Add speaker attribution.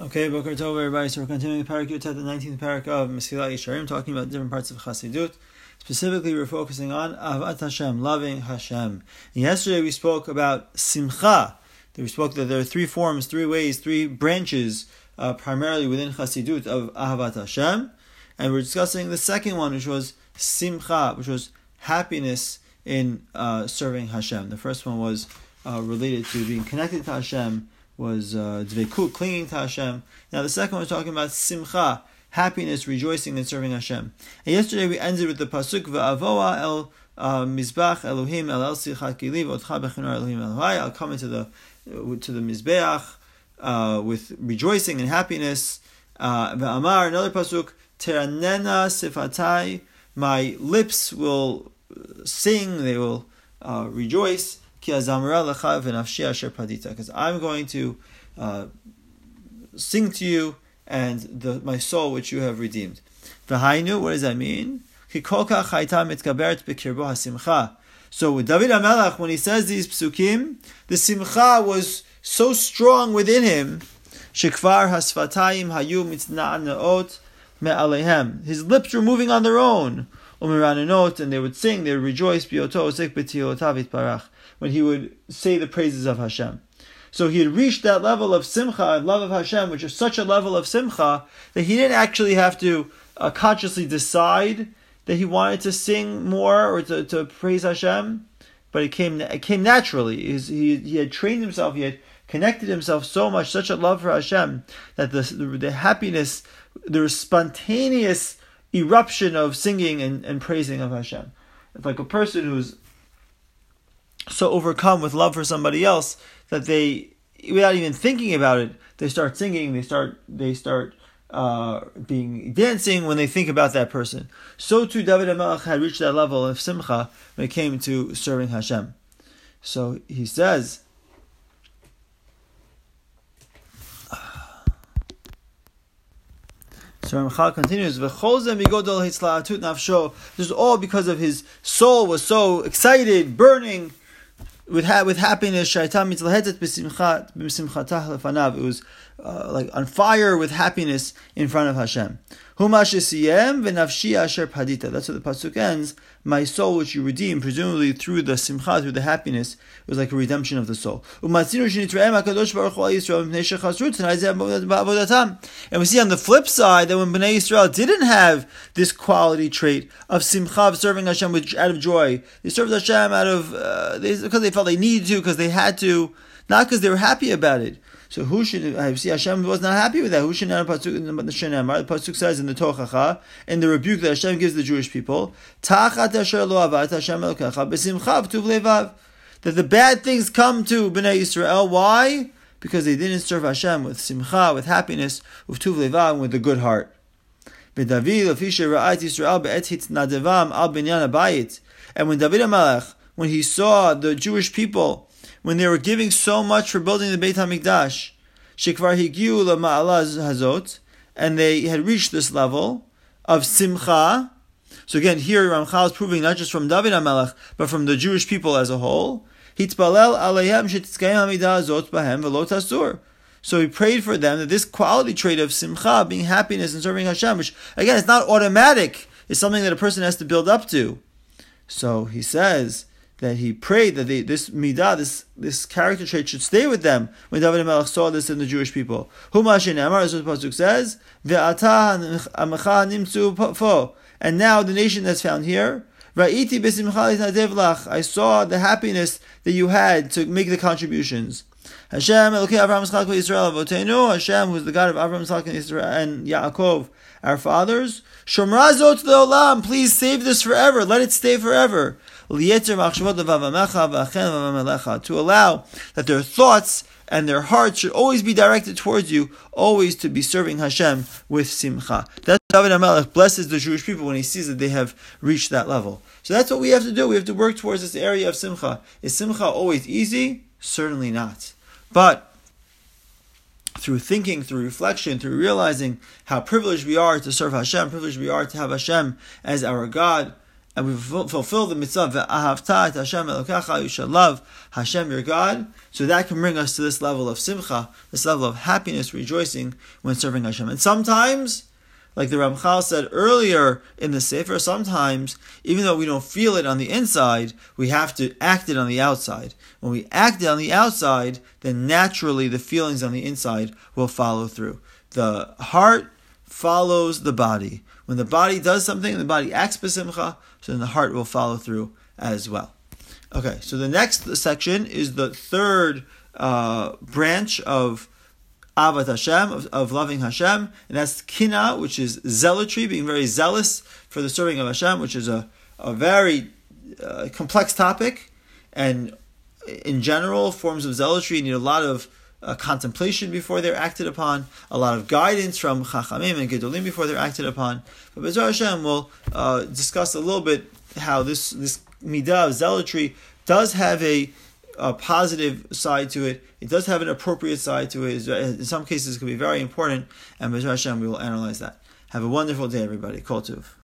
Speaker 1: Okay, Boker Tov, everybody. So we're continuing the Parak Yutet, the 19th parak of Mesilat Yesharim, talking about different parts of Chassidut. Specifically, we're focusing on Ahavat Hashem, loving Hashem. And yesterday we spoke about Simcha. We spoke that there are three forms, three ways, three branches, uh, primarily within Chassidut of Ahavat Hashem. And we're discussing the second one, which was Simcha, which was happiness in uh, serving Hashem. The first one was uh, related to being connected to Hashem was uh, clinging to Hashem. Now the second one is talking about simcha, happiness, rejoicing and serving Hashem. And yesterday we ended with the pasuk va'avoa el uh, mizbach Elohim el el sichat kiliv otcha Elohim Elohai. I'll come into the to the mizbeach uh, with rejoicing and happiness. Uh, another pasuk teranena sifatai. My lips will sing; they will uh, rejoice because I'm going to uh, sing to you and the, my soul which you have redeemed. V'hainu, what does that mean? So with David HaMelech, when he says these psukim, the simcha was so strong within him, shekvar hasfatayim hayu mitzna'anaot me'alehem. His lips were moving on their own. And they would sing, they would rejoice, when he would say the praises of Hashem. So he had reached that level of simcha and love of Hashem, which is such a level of simcha that he didn't actually have to uh, consciously decide that he wanted to sing more or to, to praise Hashem, but it came it came naturally. He, he had trained himself, he had connected himself so much, such a love for Hashem that the the, the happiness, the spontaneous eruption of singing and, and praising of Hashem. It's like a person who's so overcome with love for somebody else that they, without even thinking about it, they start singing. They start they start uh, being dancing when they think about that person. So too, David HaMelech had reached that level of simcha when it came to serving Hashem. So he says. So Ramchal continues, This is all because of his soul was so excited, burning with ha- with happiness. It was uh, like on fire with happiness in front of Hashem. That's what the pasuk ends. My soul, which you redeem, presumably through the simcha, through the happiness, it was like a redemption of the soul. And we see on the flip side that when Bnei Yisrael didn't have this quality trait of simcha, of serving Hashem with, out of joy, they served Hashem out of uh, because they felt they needed to, because they had to, not because they were happy about it. So who should I see Hashem was not happy with that? Who should not pasuk in the? The pasuk says in the Tochacha in the rebuke that Hashem gives the Jewish people, Tachat Hashem v'tuv. That the bad things come to Bnei Israel. Why? Because they didn't serve Hashem with simcha, with happiness, with tuv levav, with a good heart. And when David HaMelech, when he saw the Jewish people when they were giving so much for building the Beit HaMikdash, Shekvar Higiu Ma'ala Hazot, and they had reached this level of Simcha. So again, here Ramchal is proving not just from David HaMelech, but from the Jewish people as a whole. Hitpalel Aleihem Hamidah Hazot Bahem Velot Asur. So he prayed for them that this quality trait of simcha, being happiness and serving Hashem, which again, it's not automatic, it's something that a person has to build up to. So he says that he prayed that they, this midah, this this character trait, should stay with them. When David Melech saw this in the Jewish people, Humashin Amar, as the pasuk says, And now the nation that's found here, I saw the happiness that you had to make the contributions. Hashem, Elokei Avraham Yitzchak Yisrael Avotenu, Hashem, who is the God of Avraham Yitzchak and Israel and Yaakov, our fathers. Shomrazot Olam, please save this forever. Let it stay forever to allow that their thoughts and their hearts should always be directed towards you, always to be serving Hashem with simcha. That's David HaMelech blesses the Jewish people when he sees that they have reached that level. So that's what we have to do. We have to work towards this area of simcha. Is simcha always easy? Certainly not. But through thinking, through reflection, through realizing how privileged we are to serve Hashem, privileged we are to have Hashem as our God, and we fulfill the mitzvah ve'ahavta Hashem elokecha, you shall love Hashem your God. So that can bring us to this level of simcha, this level of happiness, rejoicing when serving Hashem. And sometimes, like the Ramchal said earlier in the Sefer, sometimes, even though we don't feel it on the inside, we have to act it on the outside. When we act it on the outside, then naturally the feelings on the inside will follow through. The heart follows the body. When the body does something, the body acts besimcha, so then the heart will follow through as well. Okay, so the next section is the third uh, branch of Ahavat Hashem, of, of, loving Hashem, and that's kina, which is zealotry, being very zealous for the serving of Hashem, which is a, a very uh, complex topic. And in general, forms of zealotry need a lot of uh, contemplation before they're acted upon, a lot of guidance from Chachamim and Gedolim before they're acted upon. But Bezar Hashem will uh, discuss a little bit how this this midah of zealotry does have a, a, positive side to it. It does have an appropriate side to it. In some cases, it can be very important, and Bezar Hashem we will analyze that. Have a wonderful day, everybody. Kol tuv.